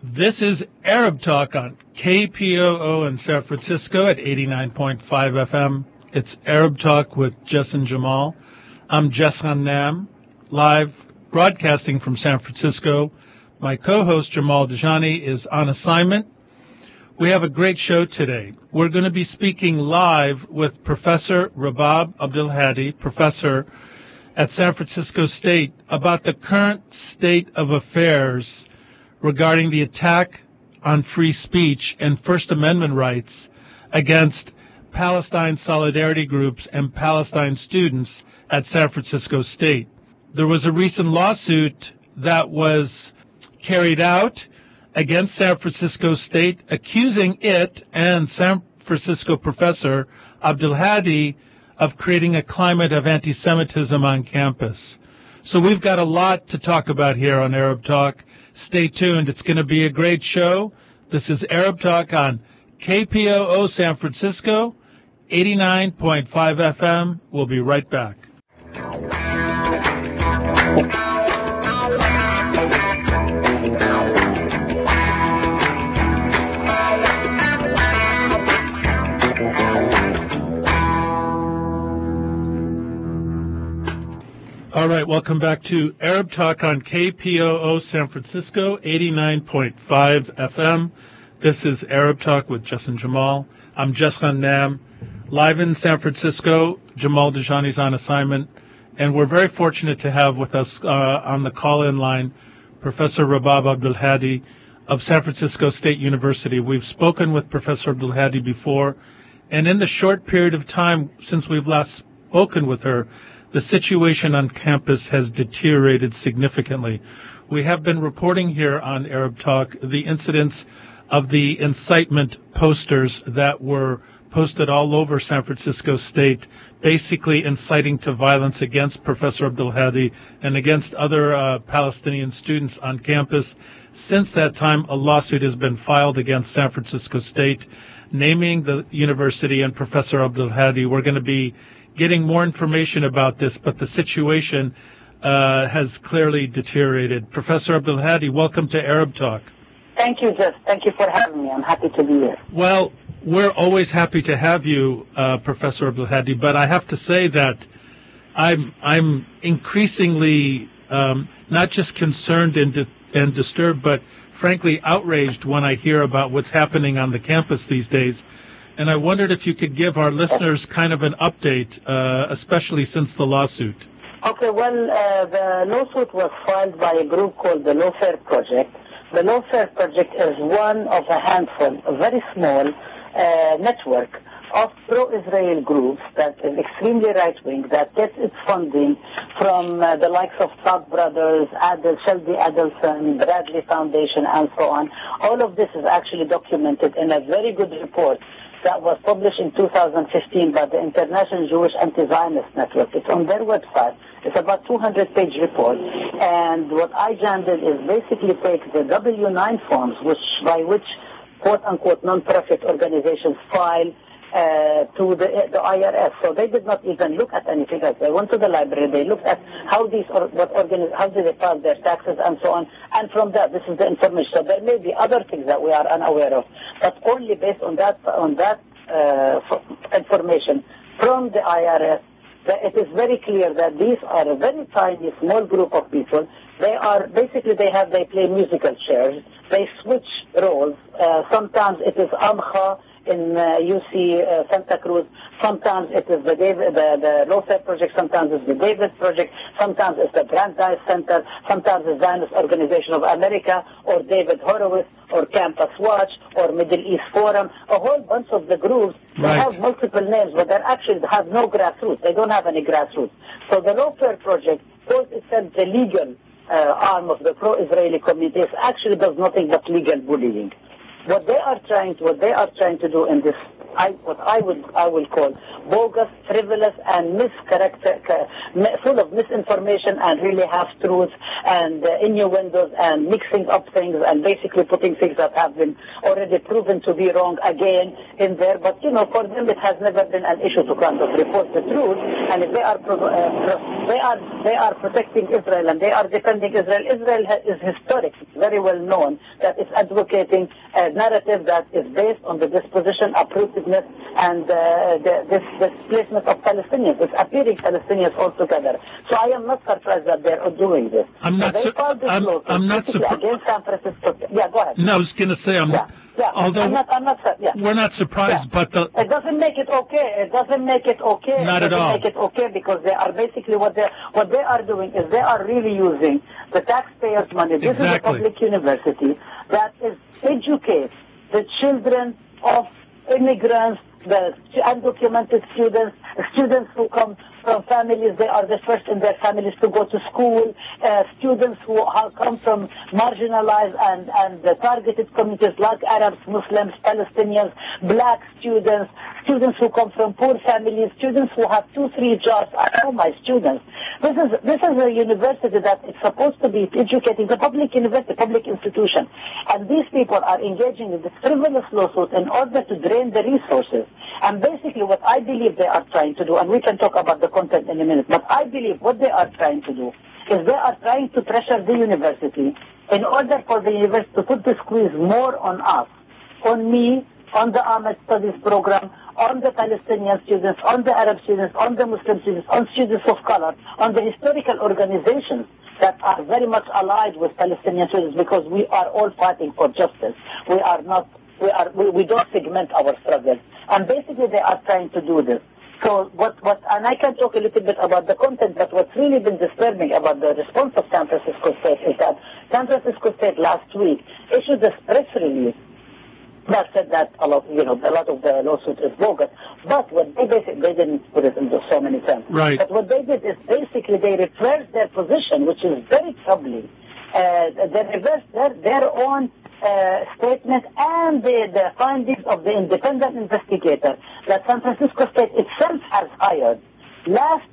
This is Arab Talk on KPOO in San Francisco at 89.5 FM. It's Arab Talk with Jess and Jamal. I'm Jess Ghannam, live broadcasting from San Francisco. My co-host Jamal Dajani is on assignment. We have a great show today. We're going to be speaking live with Professor Rabab Abdulhadi, professor at San Francisco State, about the current state of affairs regarding the attack on free speech and First Amendment rights against Palestine solidarity groups and Palestine students at San Francisco State. There was a recent lawsuit that was carried out against San Francisco State accusing it and San Francisco professor Abdulhadi of creating a climate of anti-Semitism on campus. So we've got a lot to talk about here on Arab Talk. Stay tuned. It's going to be a great show. This is Arab Talk on KPOO San Francisco, 89.5 FM. We'll be right back. All right, welcome back to Arab Talk on KPOO San Francisco, 89.5 FM. This is Arab Talk with Justin Jamal. I'm Jess Ghannam, live in San Francisco. Jamal Dajani's on assignment, and we're very fortunate to have with us uh, on the call-in line Professor Rabab Abdulhadi of San Francisco State University. We've spoken with Professor Abdulhadi before, and in the short period of time since we've last spoken with her, the situation on campus has deteriorated significantly. We have been reporting here on Arab Talk the incidents of the incitement posters that were posted all over San Francisco State, basically inciting to violence against Professor Abdulhadi and against other uh, Palestinian students on campus. Since that time, a lawsuit has been filed against San Francisco State, naming the university and Professor Abdulhadi. We're going to be getting more information about this, but the situation uh, has clearly deteriorated. Professor Abdulhadi, welcome to Arab Talk. Thank you, Jeff. Thank you for having me. I'm happy to be here. Well, we're always happy to have you, uh, Professor Abdulhadi, but I have to say that I'm I'm increasingly um, not just concerned and di- and disturbed, but frankly outraged when I hear about what's happening on the campus these days and I wondered if you could give our listeners kind of an update, uh, especially since the lawsuit. Okay, well, uh, the lawsuit was filed by a group called the Lawfare Project. The Lawfare Project is one of a handful, a very small uh, network of pro-Israel groups that is extremely right-wing, that gets its funding from uh, the likes of Tzad Brothers, Adel, Sheldon Adelson, Bradley Foundation, and so on. All of this is actually documented in a very good report that was published in 2015 by the International Jewish Anti-Zionist Network. It's on their website. It's about 200-page report. And what IJAN did is basically take the W-9 forms, which by which quote-unquote non-profit organizations file uh, to the, the IRS. So they did not even look at any figures. They went to the library. They looked at how these or what organiz- how did they file their taxes and so on. And from that, this is the information. So there may be other things that we are unaware of, but only based on that on that uh, information from the IRS. That it is very clear that these are a very tiny, small group of people. They are basically they have they play musical chairs. They switch roles. Uh, sometimes it is Amcha in uh, UC uh, Santa Cruz. Sometimes it is the David, the, the Lawfare Project. Sometimes it's the David Project. Sometimes it's the Brandeis Center. Sometimes it's Zionist Organization of America or David Horowitz or Campus Watch or Middle East Forum. A whole bunch of the groups they Right. have multiple names, but they actually have no grassroots. They don't have any grassroots. So the Lawfare Project calls itself the legal uh, arm of the pro-Israeli community. It actually does nothing but legal bullying what they are trying to what they are trying to do in this I what I would I will call bogus, frivolous, and mischaracter, full of misinformation and really half truths and uh, innuendos and mixing up things and basically putting things that have been already proven to be wrong again in there. But you know, for them it has never been an issue to kind of report the truth. And if they are uh, they are they are protecting Israel and they are defending Israel, Israel is historic. It's very well known that it's advocating a narrative that is based on the disposition, appropriateness, and uh, the, this displacement of Palestinians. this appearing Palestinians altogether. So I am not surprised that they're doing this. I'm not. Su- I'm, I'm, not surprised. Against San Francisco. Yeah, go ahead. No, I was going to say I'm. Yeah, yeah. Although I'm not, I'm not, yeah. we're not surprised, yeah. but the it doesn't make it okay. It doesn't make it okay. Not it at doesn't all. Make it okay because they are basically what they what they are doing is they are really using the taxpayers' money. This Exactly. is a public university that is educates the children of immigrants, the undocumented students, students who come from families, they are the first in their families to go to school, uh, students who have come from marginalized and, and targeted communities like Arabs, Muslims, Palestinians, black students, students who come from poor families, students who have two, three jobs. I know my students. This is, this is a university that is supposed to be educating, the public university, public institution. And these people are engaging in this frivolous lawsuit in order to drain the resources. And basically what I believe they are trying to do, and we can talk about the content in a minute, but I believe what they are trying to do is they are trying to pressure the university in order for the university to put the squeeze more on us, on me, on the AMED Studies program, on the Palestinian students, on the Arab students, on the Muslim students, on students of color, on the historical organizations that are very much allied with Palestinian students because we are all fighting for justice. We are not, we are, we, we don't segment our struggles. And basically they are trying to do this. So what, what, and I can talk a little bit about the content, but what's really been disturbing about the response of San Francisco State is that San Francisco State last week issued a press release that said that a lot, you know, a lot of the lawsuit is bogus. But what they basically, they didn't put it into so many terms. Right. But what they did is basically they reversed their position, which is very troubling. Uh, they reversed their, their own uh, statement and the, the findings of the independent investigator that San Francisco State itself has hired last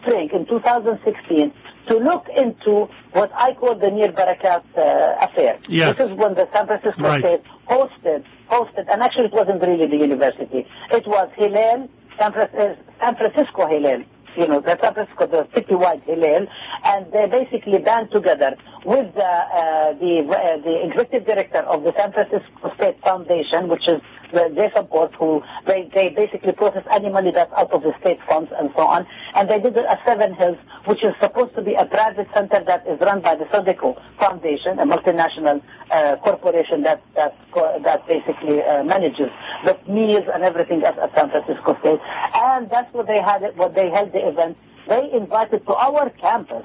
spring in 2016 to look into what I call the Nir Barakat uh, affair. Yes. This is when the San Francisco Right. State hosted, hosted, and actually it wasn't really the university. It was Hillel, San, uh, San Francisco Hillel, you know, the San Francisco, the citywide Hillel, and they basically band together with the, uh, the, uh, the executive director of the San Francisco State Foundation, which is the, they support, who they, they basically process any money that's out of the state funds and so on. And they did it at Seven Hills, which is supposed to be a private center that is run by the Sodexo Foundation, a multinational uh, corporation that that that basically uh, manages the meals and everything at, at San Francisco State. And that's what they had. What they held the event. They invited to our campus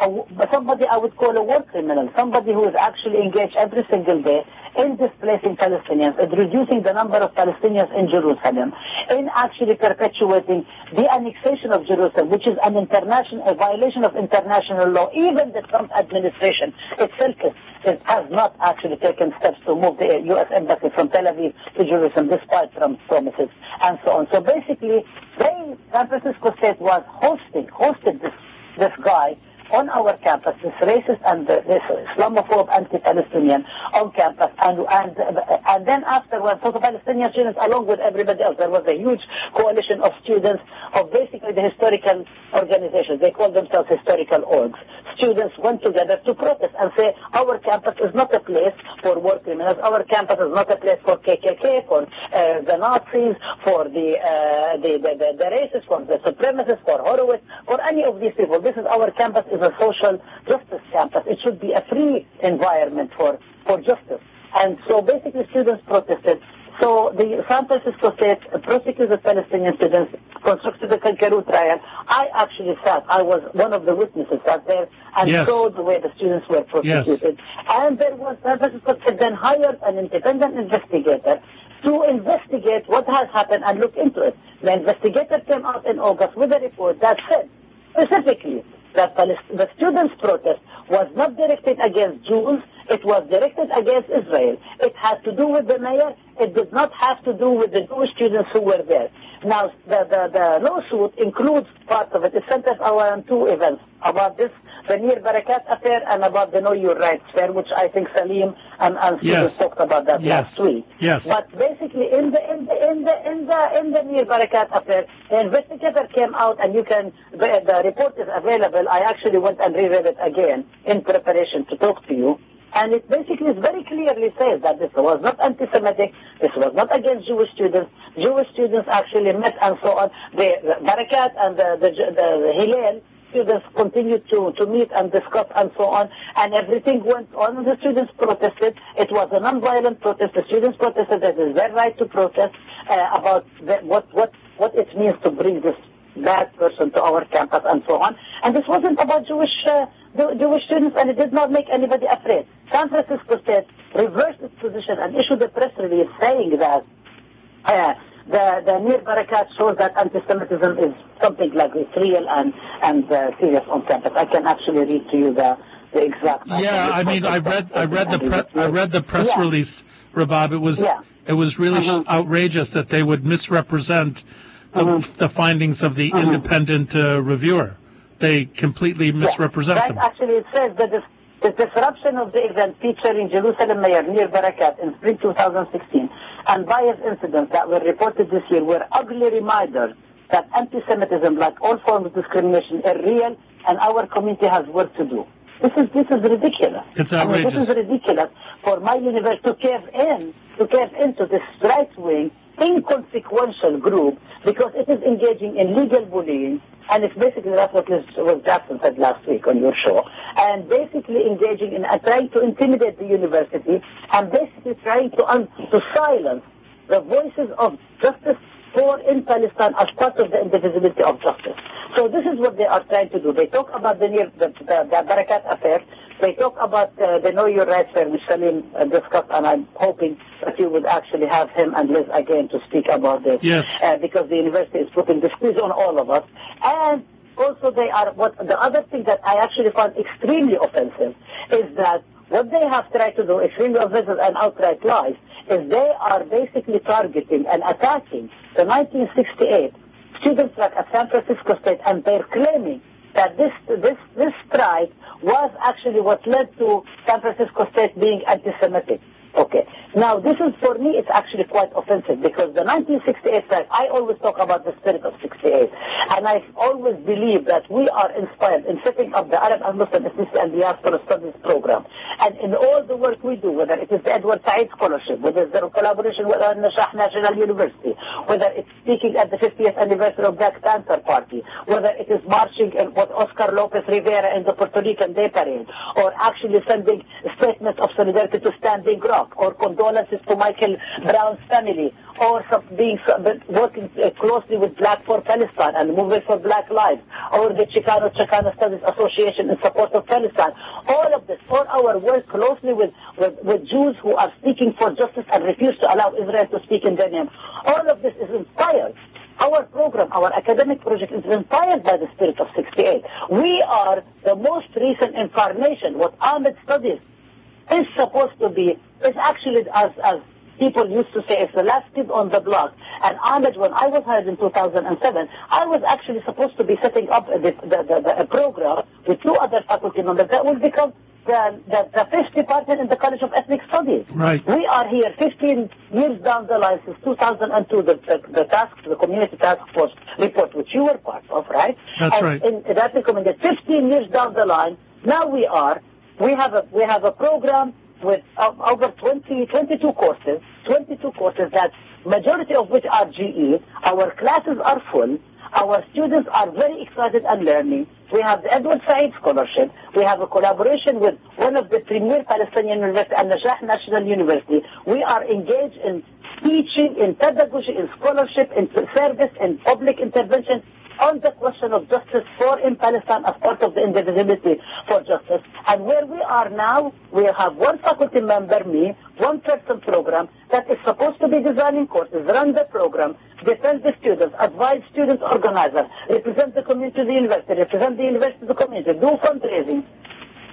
a somebody I would call a war criminal, somebody who is actually engaged every single day in displacing Palestinians, in reducing the number of Palestinians in Jerusalem, in actually perpetuating the annexation of Jerusalem, which is an international, a violation of international law. Even the Trump administration itself is, has not actually taken steps to move the U.S. embassy from Tel Aviv to Jerusalem, despite Trump's promises and so on. So basically, they, San Francisco State was hosting, hosted this, this guy on our campus, this racist and this Islamophobe anti-Palestinian on campus, and and and then afterwards, so the Palestinian students, along with everybody else, there was a huge coalition of students of basically the historical organizations. They call themselves historical orgs. Students went together to protest and say, our campus is not a place for war criminals. Our campus is not a place for KKK, for uh, the Nazis, for the, uh, the, the, the the racists, for the supremacists, for Horowitz, for any of these people. This is our campus is a social justice campus. It should be a free environment for, for justice. And so basically students protested. So the San Francisco State prosecuted Palestinian students, constructed the Kangaroo trial. I actually sat, I was one of the witnesses sat there and Yes. saw the way the students were prosecuted. And there was, San Francisco State then hired an independent investigator to investigate what has happened and look into it. The investigator came out in August with a report that said specifically that the students' protest was not directed against Jews. It was directed against Israel. It had to do with the mayor. It did not have to do with the Jewish students who were there. Now, the, the, the lawsuit includes part of it. It centers around two events about this, the Nir Barakat affair and about the Know Your Rights fair, which I think Salim and, and Yes. talked about that Yes. last week. Yes. But basically, in the in the in the in the in the Nir Barakat affair, the investigator came out, and you can the, the report is available. I actually went and reread it again in preparation to talk to you. And it basically very clearly says that this was not anti-Semitic, this was not against Jewish students. Jewish students actually met and so on. The, the Barakat and the, the, the, the Hillel students continued to, to meet and discuss and so on, and everything went on. The students protested. It was a non-violent protest. The students protested that is their right to protest uh, about the, what, what, what it means to bring this bad person to our campus and so on. And this wasn't about Jewish uh, Jewish students, and it did not make anybody afraid. San Francisco State reversed its position and issued a press release saying that uh, the the Nir Barakat shows that anti-Semitism is something like it's real and and uh, serious on campus. I can actually read to you the the exact. Yeah, I mean, I read, I read the, pre- I read the press Yeah. release, Rabab. It was, Yeah. it was really sh Mhm. outrageous that they would misrepresent the, Mm-hmm. the findings of the independent uh, reviewer. They completely misrepresent right? them. Actually, it says that this, the disruption of the event featuring Jerusalem Mayor Nir Barakat in spring 2016 and bias incidents that were reported this year were ugly reminders that anti-Semitism, like all forms of discrimination, is real and our community has work to do. This is this is ridiculous. It's I mean, outrageous. this is ridiculous for my university to cave in, to cave into this right-wing, inconsequential group because it is engaging in legal bullying, and it's basically that's what Liz, Liz Jackson said last week on your show, and basically engaging in uh, trying to intimidate the university, and basically trying to un- to silence the voices of justice for in Palestine as part of the indivisibility of justice. So this is what they are trying to do. They talk about the Nir, the, the, the Barakat affair. They talk about uh, the Know Your Rights which Salim uh, discussed, and I'm hoping that you would actually have him and Liz again to speak about this. Yes. Uh, because the university is putting the squeeze on all of us. And also they are, what the other thing that I actually found extremely offensive is that what they have tried to do, extremely offensive and outright lies, is they are basically targeting and attacking the 1968 students like at San Francisco State, and they're claiming that this this this strike was actually what led to San Francisco State being anti-Semitic. Okay. Now, this is, for me, it's actually quite offensive because the 1968 strike, I always talk about the spirit of 68. And I've always believe that we are inspired in setting up the Arab and Muslim Ethnicity and Diaspora Studies program. And in all the work we do, whether it is the Edward Said Scholarship, whether it's the collaboration with Al Najah National University, whether it's speaking at the 50th anniversary of Black Panther Party, whether it is marching with Oscar Lopez Rivera in the Puerto Rican Day Parade, or actually sending statements of solidarity to Standing Rock, or condolences to Michael Brown's family, or being working closely with Black for Palestine and Movement for Black Lives, or the Chicano Chicano Studies Association in support of Palestine. All of this, all our work closely with, with, with Jews who are speaking for justice and refuse to allow Israel to speak in their name. All of this is inspired our program, our academic project is inspired by the spirit of 68. We are the most recent incarnation. What AMED studies is supposed to be, is actually, as, as people used to say, it's the last kid on the block. And AMED, when I was hired in 2007, I was actually supposed to be setting up the, the, the, the, a program with two other faculty members that will become the, the, the fifth department in the College of Ethnic Studies. Right. We are here 15 years down the line since 2002, the, the, the task, the community task force report, which you were part of, right? That's and right. In, that recommended 15 years down the line. Now we are, we have a, we have a program with uh, over 20, 22 courses, 22 courses that majority of which are GE. Our classes are full. Our students are very excited and learning. We have the Edward Said Scholarship. We have a collaboration with one of the premier Palestinian universities, Al Najah National University. We are engaged in teaching, in pedagogy, in scholarship, in service, in public intervention on the question of justice for in Palestine as part of the indivisibility for justice. And where we are now, we have one faculty member, me, one person program that is supposed to be designing courses, run the program, defend the students, advise students, organizers, represent the community to the university, represent the university to the community, do fundraising.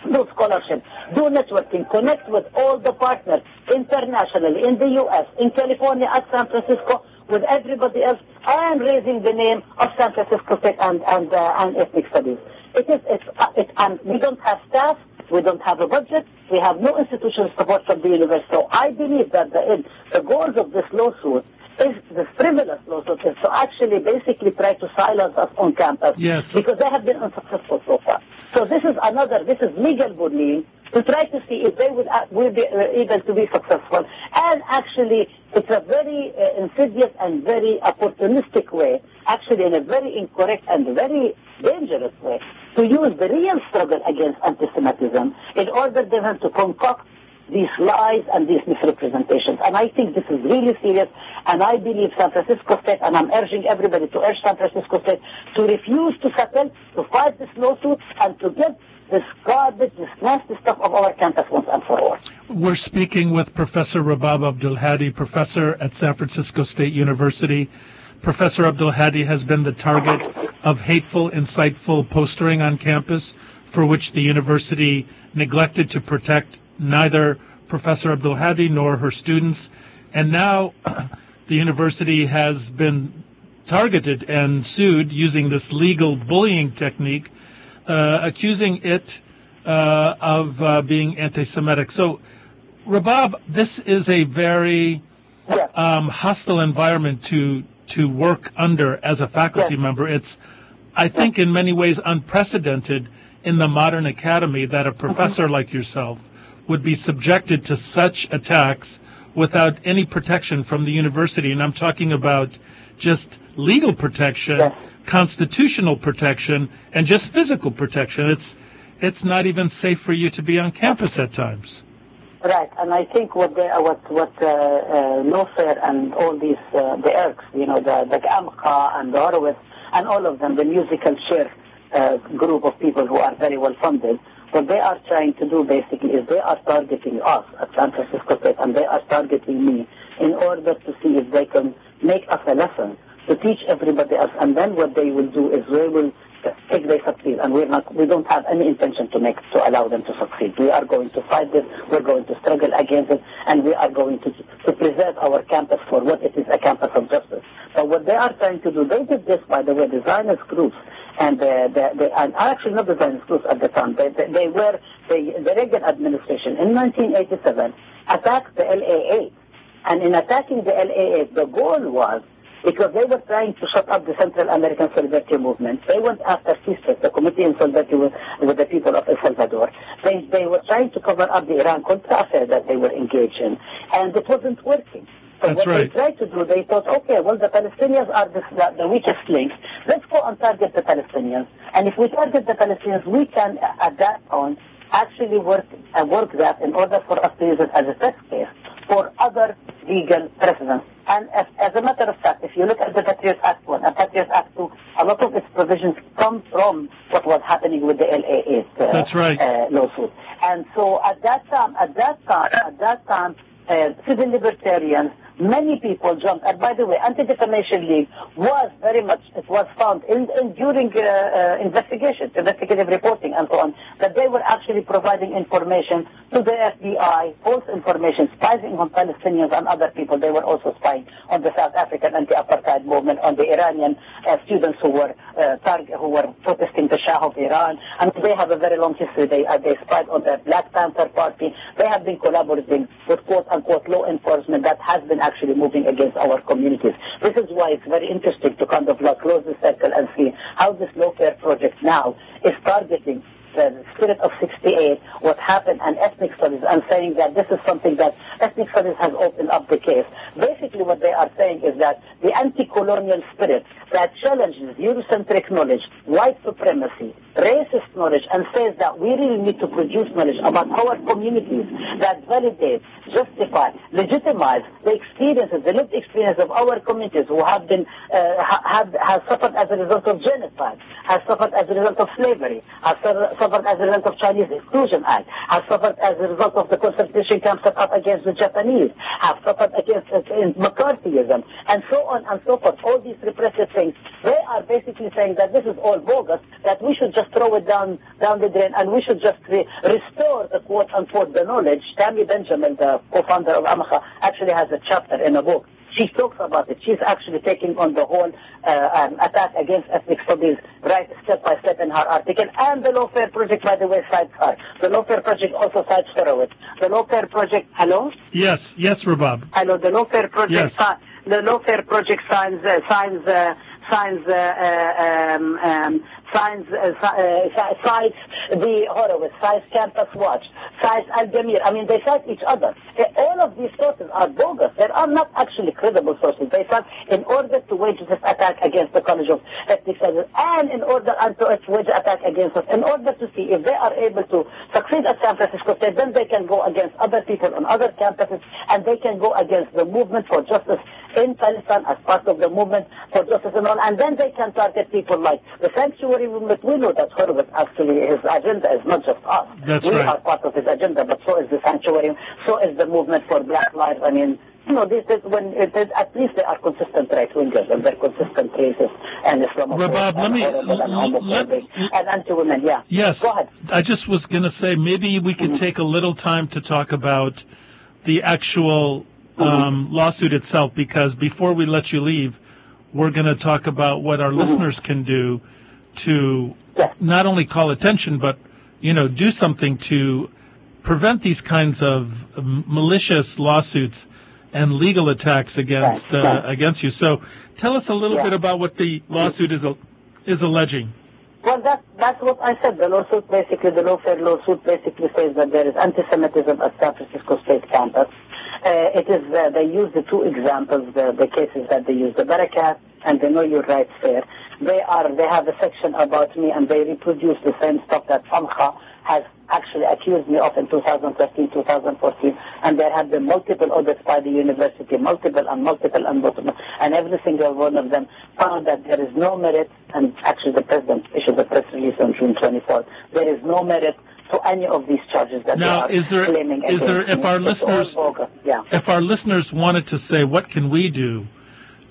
do scholarship, do networking, connect with all the partners internationally, in the U.S., in California, at San Francisco, with everybody else, and raising the name of San Francisco State and, and, uh, and ethnic studies. It is, it's, uh, it, and we don't have staff, we don't have a budget, we have no institutional support from the university. So I believe that the, the goals of this lawsuit is the frivolous lawsuit is to actually basically try to silence us on campus. Yes. Because they have been unsuccessful so far. So this is another, this is legal bullying to try to see if they would uh, will be able to be successful. And actually, it's a very uh, insidious and very opportunistic way, actually in a very incorrect and very dangerous way, to use the real struggle against anti-Semitism in order them to concoct these lies and these misrepresentations. And I think this is really serious. And I believe San Francisco State, and I'm urging everybody to urge San Francisco State to refuse to settle, to fight this lawsuit, and to get this garbage, this nasty stuff of our campus once and for all. We're speaking with Professor Rabab Abdul Hadi, professor at San Francisco State University. Professor Abdul Hadi has been the target of hateful, insightful postering on campus for which the university neglected to protect neither Professor Abdul Hadi nor her students. And now the university has been targeted and sued using this legal bullying technique, accusing it uh, of uh, being anti Semitic. So, Rabab, this is a very Yes. um, hostile environment to to work under as a faculty Yes. member. It's, I think, in many ways unprecedented in the modern academy that a professor like yourself would be subjected to such attacks without any protection from the university. And I'm talking about just legal protection, Yes. Constitutional protection, and just physical protection. It's it's not even safe for you to be on campus at times. Right, and I think what they, what what uh, uh, Lawfare and all these uh, the ERCs, you know, the the Amcha and the Horowitz and all of them, the musical chair uh, group of people who are very well funded, what they are trying to do basically is they are targeting us at San Francisco State and they are targeting me in order to see if they can make us a lesson to teach everybody else. And then what they will do is they will if they succeed, and we're not, we don't have any intention to make to allow them to succeed. We are going to fight this. We're going to struggle against it, and we are going to to preserve our campus for what it is a campus of justice. But what they are trying to do, they did this by the way, Zionist groups, and the, the, the and actually not Zionist groups at the time. They, they, they were the, the Reagan administration in 1987 attacked the LA 8, and in attacking the LA 8, the goal was because they were trying to shut up the Central American Solidarity Movement. They went after CISPES, the Committee in Solidarity with, with the People of El Salvador. They, they were trying to cover up the Iran-Contra affair that they were engaged in, and it wasn't working. So That's what right. they tried to do, they thought, okay, well, the Palestinians are the, the, the weakest links. Let's go and target the Palestinians. And if we target the Palestinians, we can, at that point, actually work, uh, work that in order for us to use it as a test case for other legal precedents. And as, as a matter of fact, if you look at the Patriot Act 1 and Patriot Act 2, a lot of its provisions come from what was happening with the LA 8 uh, That's right. uh, lawsuit. And so at that time, at that time, at that time, uh, civil libertarians, many people jumped. And by the way, Anti-Defamation League was very much, it was found in, in during uh, uh, investigations, investigative reporting and so on, that they were actually providing information to the FBI, false information, spying on Palestinians and other people. They were also spying on the South African anti-apartheid movement, on the Iranian uh, students who were uh, target, who were protesting the Shah of Iran. And they have a very long history. They, uh, they spied on the Black Panther Party. They have been collaborating with quote-unquote law enforcement that has been actually moving against our communities. This is why it's very interesting to kind of like close the circle and see how this lawfare project now is targeting the spirit of 68, what happened, and ethnic studies, and saying that this is something that ethnic studies has opened up the case. Basically, what they are saying is that the anti-colonial spirit that challenges Eurocentric knowledge, white supremacy, racist knowledge, and says that we really need to produce knowledge about our communities that validate, justify, legitimize the experiences, the lived experience of our communities who have been, uh, have, have suffered as a result of genocide, have suffered as a result of slavery, have su- suffered as a result of Chinese Exclusion Act, have suffered as a result of the concentration camps set up against the Japanese, have suffered against uh, McCarthyism, and so on and so forth. All these repressive things, they are basically saying that this is all bogus, that we should just throw it down down the drain and we should just re- restore the quote unquote the knowledge. Tammi Benjamin, the co-founder of Amcha, actually has a chapter in a book. She talks about it. She's actually taking on the whole uh, um, attack against ethnic studies right step by step in her article. And the Lawfare Project, by the way, cites her. The Lawfare Project also cites Horowitz. The Lawfare Project, hello? Yes, yes, Rabab. Hello, the Lawfare Project. Yes. si- the Lawfare Project signs uh, signs uh, signs uh, uh, um, um, signs uh, uh, cites the Horowitz, cites Campus Watch, cites Al Jamir. I mean, they cite each other. Uh, All of these sources are bogus. They are not actually credible sources. They cite in order to wage this attack against the College of Ethnic Studies and in order and to wage attack against us, in order to see if they are able to succeed at San Francisco State, then they can go against other people on other campuses and they can go against the movement for justice in Palestine as part of the movement for justice and all, and then they can target people like the sanctuary movement. We know that Horowitz actually, his agenda is not just us. That's we right. are part of his agenda, but so is the sanctuary, so is the movement for black lives. I mean, you know, this is when it is, at least they are consistent right wingers and they're consistent racists and Islamophobes Rabab, and me- and let- homophobic and anti-women. Yeah. Yes. Go ahead. I just was going to say maybe we could mm-hmm. take a little time to talk about the actual mm-hmm. um, lawsuit itself because before we let you leave, we're going to talk about what our mm-hmm. listeners can do to Yes. not only call attention but you know do something to prevent these kinds of malicious lawsuits and legal attacks against Right, uh, against you. So tell us a little Yeah. bit about what the lawsuit is is alleging. Well, that's, that's what I said. The lawsuit basically, the lawfare lawsuit basically says that there is anti-Semitism at San Francisco State campus. Uh, it is, uh, they use the two examples, the, the cases that they use, the Barakat and the Know Your Rights Fair. They are, they have a section about me and they reproduce the same stuff that Samcha has actually accused me of in 2013, 2014, and there have been multiple audits by the university, multiple and multiple and multiple, and every single one of them found that there is no merit, and actually the president issued a press release on June 24th, there is no merit to any of these charges that Now, they are is there- claiming is there- if our listeners- yeah. If our listeners wanted to say, what can we do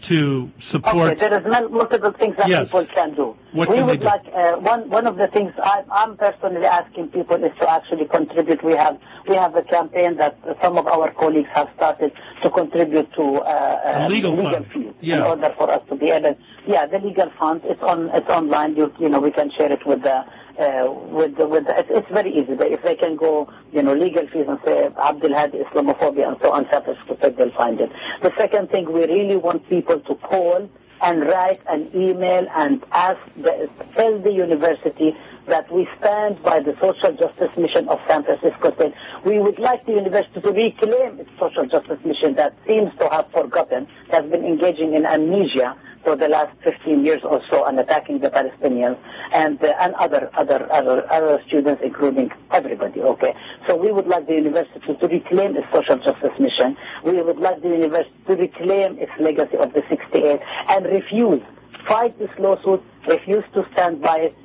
to Okay, support? there is mul- multiple things that Yes. people can do. What we can would do? like uh, one one of the things I, I'm personally asking people is to actually contribute. We have we have a campaign that some of our colleagues have started to contribute to uh, A uh, legal fund. fees in order for us to be able. Yeah, the legal fund. It's on it's online. You you know we can share it with the. Uh, with the, with the, it's, very easy. If they can go, you know, legal fees and say Abdul had Islamophobia and so on, self-respect, they'll find it. The second thing, we really want people to call and write an email and ask the, tell the university that we stand by the social justice mission of San Francisco State. We would like the university to reclaim its social justice mission that seems to have forgotten, has been engaging in amnesia for the last 15 years or so and attacking the Palestinians and uh, and other other other other students, including everybody. Okay, so we would like the university to reclaim its social justice mission. We would like the university to reclaim its legacy of the 68 and refuse fight this lawsuit, refuse to stand by it.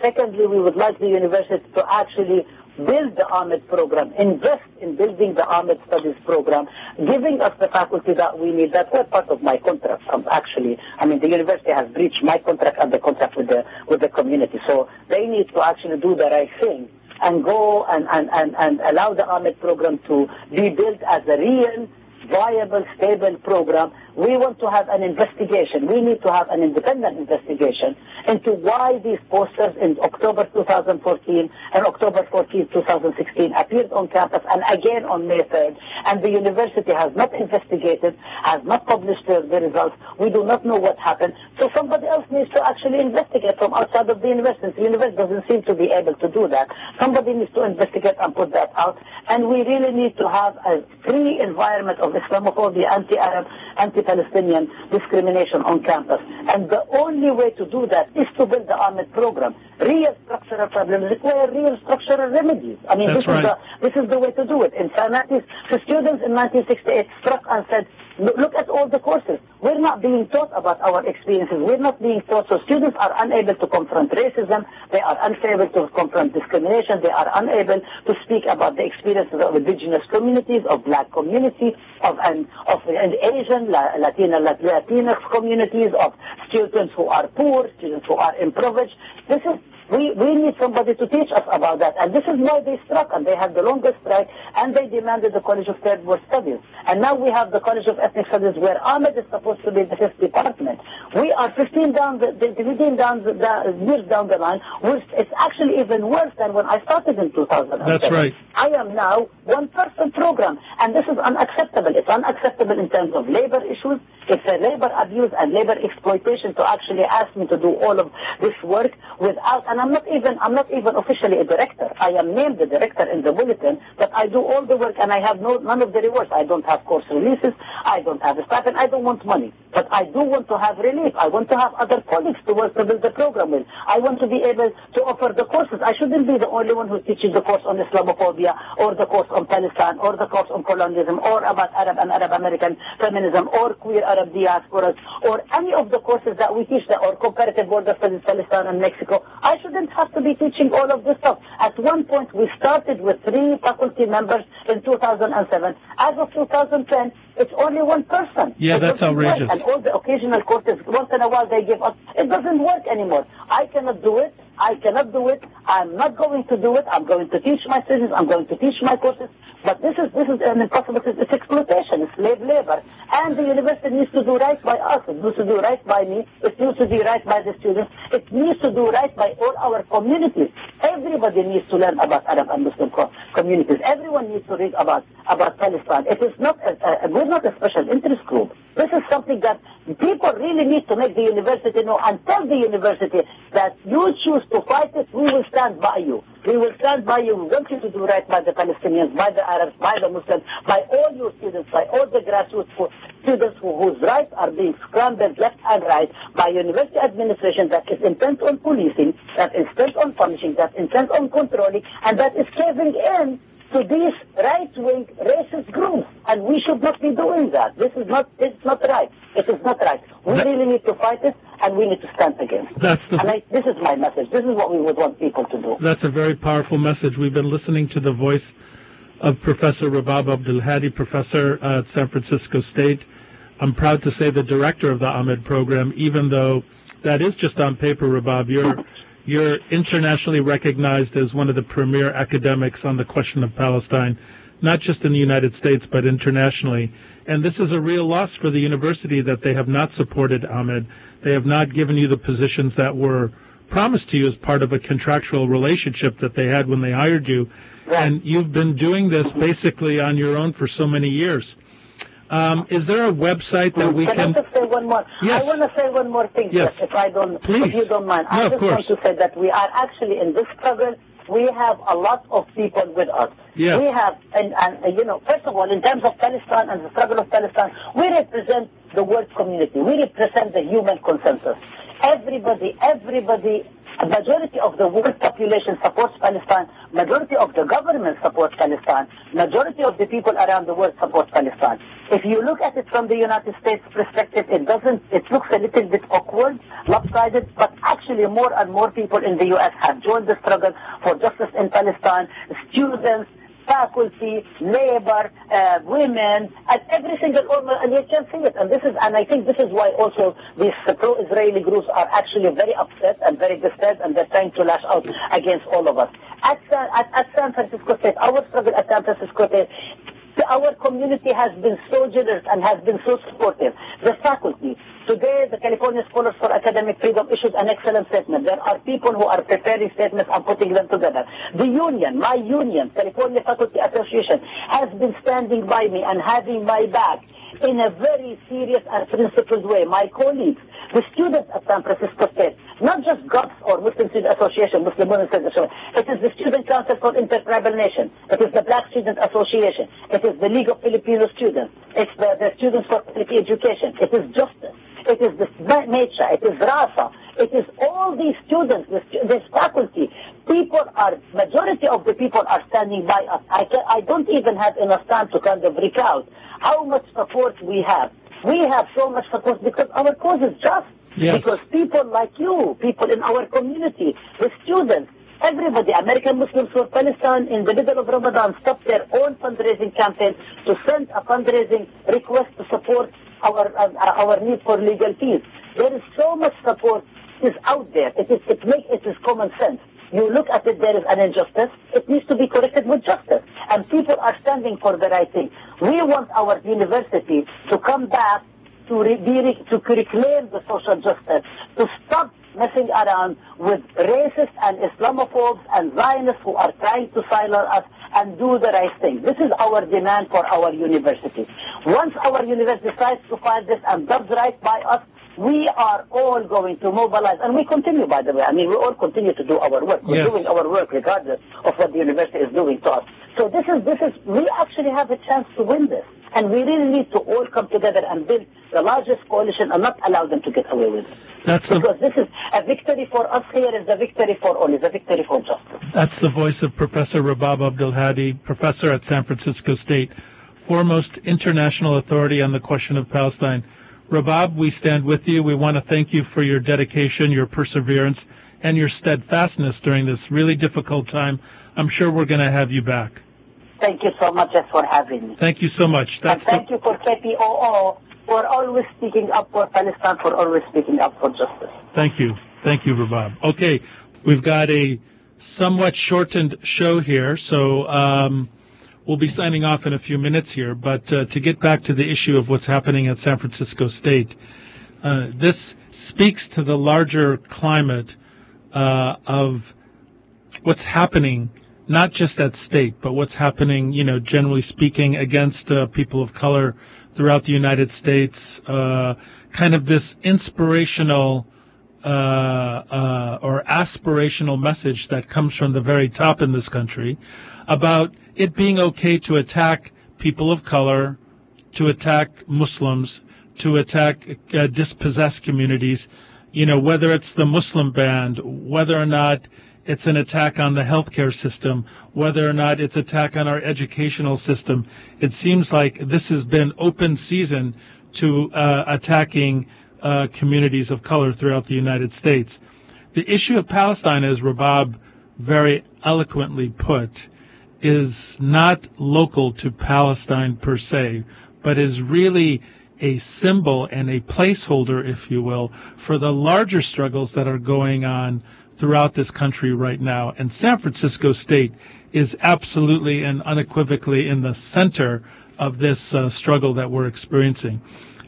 Secondly, we would like the university to actually build the AMED program, invest in building the AMED Studies program, giving us the faculty that we need. That's not part of my contract, um, actually. I mean, the university has breached my contract and the contract with the, with the community. So they need to actually do the right thing and go and, and, and, and allow the AMED program to be built as a real viable, stable program. We want to have an investigation. We need to have an independent investigation into why these posters in October 2014 and October 14, 2016 appeared on campus and again on May 3rd. And the university has not investigated, has not published the, the results. We do not know what happened. So somebody else needs to actually investigate from outside of the university. The university doesn't seem to be able to do that. Somebody needs to investigate and put that. And we really need to have a free environment of Islamophobia, anti-Arab, anti-Palestinian discrimination on campus. And the only way to do that is to build the AMED program. Real structural problems require real structural remedies. I mean, That's this, is the, this is the way to do it. In San Francisco, the students in 1968 struck and said, Look at all the courses. We're not being taught about our experiences. We're not being taught. So students are unable to confront racism. They are unable to confront discrimination. They are unable to speak about the experiences of indigenous communities, of black communities, of and of Asian, Latina, Latinx communities, of students who are poor, students who are impoverished. This is we, we need somebody to teach us about that. And this is why they struck, and they had the longest strike, and they demanded the College of Third World Studies. And now we have the College of Ethnic Studies, where AMED is supposed to be the fifth department. We are 15 down the, the 15 down the, the, years down the line. Which it's actually even worse than when I started in 2000. That's right. I am now one-person program, and this is unacceptable. It's unacceptable in terms of labor issues. It's a labor abuse and labor exploitation to actually ask me to do all of this work without and I'm not even I'm not even officially a director. I am named the director in the bulletin, but I do all the work and I have no none of the rewards. I don't have course releases, I don't have a staff, and I don't want money. But I do want to have relief. I want to have other colleagues to work to build the program with. I want to be able to offer the courses. I shouldn't be the only one who's teaching the course on Islamophobia or the course on Palestine or the course on colonialism or about Arab and Arab American feminism or queer Arab diasporas or any of the courses that we teach that or comparative border studies Palestine and Mexico. I shouldn't have to be teaching all of this stuff. At one point, we started with three faculty members in 2007. As of 2010, it's only one person. Yeah, it that's outrageous. Work. And all the occasional courses, once in a while they give us. It doesn't work anymore. I cannot do it. I cannot do it. I'm not going to do it. I'm going to teach my students. I'm going to teach my courses. But this is this is an impossible. It's exploitation. It's slave labor. And the university needs to do right by us. It needs to do right by me. It needs to do right by the students. It needs to do right by all our communities. Everybody needs to learn about Arab and Muslim communities. Everyone needs to read about about Palestine. It is not a, a, we're not a special interest group. This is something that people really need to make the university know and tell the university that you choose to fight it, we will stand by you. We will stand by you. We want you to do right by the Palestinians, by the Arabs, by the Muslims, by all your students, by all the grassroots students who, whose rights are being scrambled left and right by university administration that is intent on policing, that is intent on punishing, that is intent on controlling, and that is caving in to these right-wing racist groups, and we should not be doing that. This is not, it's not right. It is not right. We that, really need to fight it, and we need to stand against it. That's the. And I, this is my message. This is what we would want people to do. That's a very powerful message. We've been listening to the voice of Professor Rabab Abdulhadi, professor at San Francisco State. I'm proud to say the director of the AMED program, even though that is just on paper, Rabab. You're you're internationally recognized as one of the premier academics on the question of Palestine, not just in the United States, but internationally. And this is a real loss for the university that they have not supported AMED. They have not given you the positions that were promised to you as part of a contractual relationship that they had when they hired you. And you've been doing this basically on your own for so many years. Um, is there a website that we can? can... I just say one more? Yes. I want to say one more thing. Yes. If I don't, Please. if you don't mind, no, I just want to say that we are actually in this struggle. We have a lot of people with us. Yes. We have, and, and you know, first of all, in terms of Palestine and the struggle of Palestine, we represent the world community. We represent the human consensus. Everybody, everybody majority of the world population supports Palestine. Majority of the government supports Palestine. Majority of the people around the world support Palestine. If you look at it from the United States perspective, it doesn't, it looks a little bit awkward, lopsided, but actually more and more people in the U.S. have joined the struggle for justice in Palestine. Students, faculty, labor, uh, women, and every single organ, and you can see it. And this is, and I think this is why also these pro-Israeli groups are actually very upset and very disturbed, and they're trying to lash out against all of us. At, at, at San Francisco State, our struggle at San Francisco State our community has been so generous and has been so supportive. The faculty, today the California Scholars for Academic Freedom issued an excellent statement. There are people who are preparing statements and putting them together. The union, my union, California Faculty Association, has been standing by me and having my back in a very serious and principled way. My colleagues, the students at San Francisco State, not just GUPS or Muslim Student Association, Muslim Women Student Association, it is the Student Council for Intertribal Nation, it is the Black Student Association, it is the League of Filipino Students, it's the, the Students for Public Education, it is Justice, it is the nature, it is RASA, it is all these students, this, this faculty, people are, majority of the people are standing by us. I, can, I don't even have enough time to kind of recount how much support we have. We have so much support because our cause is just. Yes. Because people like you, people in our community, the students, everybody, American Muslims for Palestine in the middle of Ramadan stopped their own fundraising campaign to send a fundraising request to support our, uh, our need for legal fees. There is so much support is out there. It is, it, make, it is common sense. You look at it, there is an injustice. It needs to be corrected with justice. And people are standing for the right thing. We want our university to come back to, re- to reclaim the social justice, to stop messing around with racists and Islamophobes and Zionists who are trying to silence us and do the right thing. This is our demand for our university. Once our university decides to fight this and does right by us, we are all going to mobilize, and we continue, by the way. I mean, we all continue to do our work. We're Yes. doing our work regardless of what the university is doing to us. So this is, this is, we actually have a chance to win this. And we really need to all come together and build the largest coalition and not allow them to get away with it. That's the Because this is a victory for us here, is a victory for all, is a victory for justice. That's the voice of Professor Rabab Abdul Hadi, professor at San Francisco State, foremost international authority on the question of Palestine. Rabab, we stand with you. We want to thank you for your dedication, your perseverance, and your steadfastness during this really difficult time. I'm sure we're going to have you back. Thank you so much for having me. Thank you so much. And That's thank the, you for KPOO for always speaking up for Palestine, for always speaking up for justice. Thank you. Thank you, Rabab. Okay, we've got a somewhat shortened show here, so um, we'll be signing off in a few minutes here. But uh, to get back to the issue of what's happening at San Francisco State, uh, this speaks to the larger climate uh, of what's happening, not just at state, but what's happening, you know, generally speaking, against uh, people of color throughout the United States. Uh, kind of this inspirational uh, or aspirational message that comes from the very top in this country about it being okay to attack people of color, to attack Muslims, to attack uh, dispossessed communities, you know, whether it's the Muslim band, whether or not it's an attack on the healthcare system, whether or not it's attack on our educational system. It seems like this has been open season to uh, attacking uh, communities of color throughout the United States. The issue of Palestine, as Rabab very eloquently put, is not local to Palestine per se, but is really a symbol and a placeholder, if you will, for the larger struggles that are going on throughout this country right now. And San Francisco State is absolutely and unequivocally in the center of this uh, struggle that we're experiencing.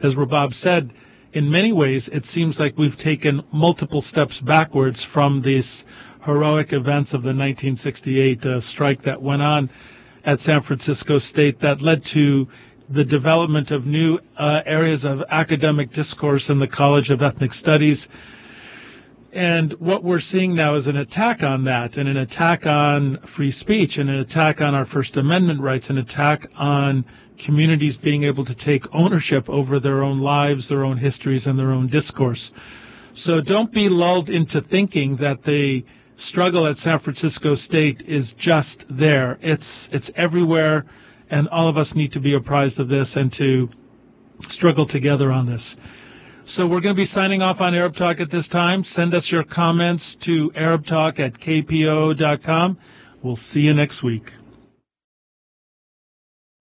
As Rabab said, in many ways, it seems like we've taken multiple steps backwards from these heroic events of the 1968 uh, strike that went on at San Francisco State that led to the development of new uh, areas of academic discourse in the College of Ethnic Studies. And what we're seeing now is an attack on that, and an attack on free speech, and an attack on our First Amendment rights, an attack on communities being able to take ownership over their own lives, their own histories, and their own discourse. So don't be lulled into thinking that the struggle at San Francisco State is just there. It's it's everywhere, and all of us need to be apprised of this and to struggle together on this. So we're going to be signing off on Arab Talk at this time. Send us your comments to arabtalk at kpoo.com. We'll see you next week.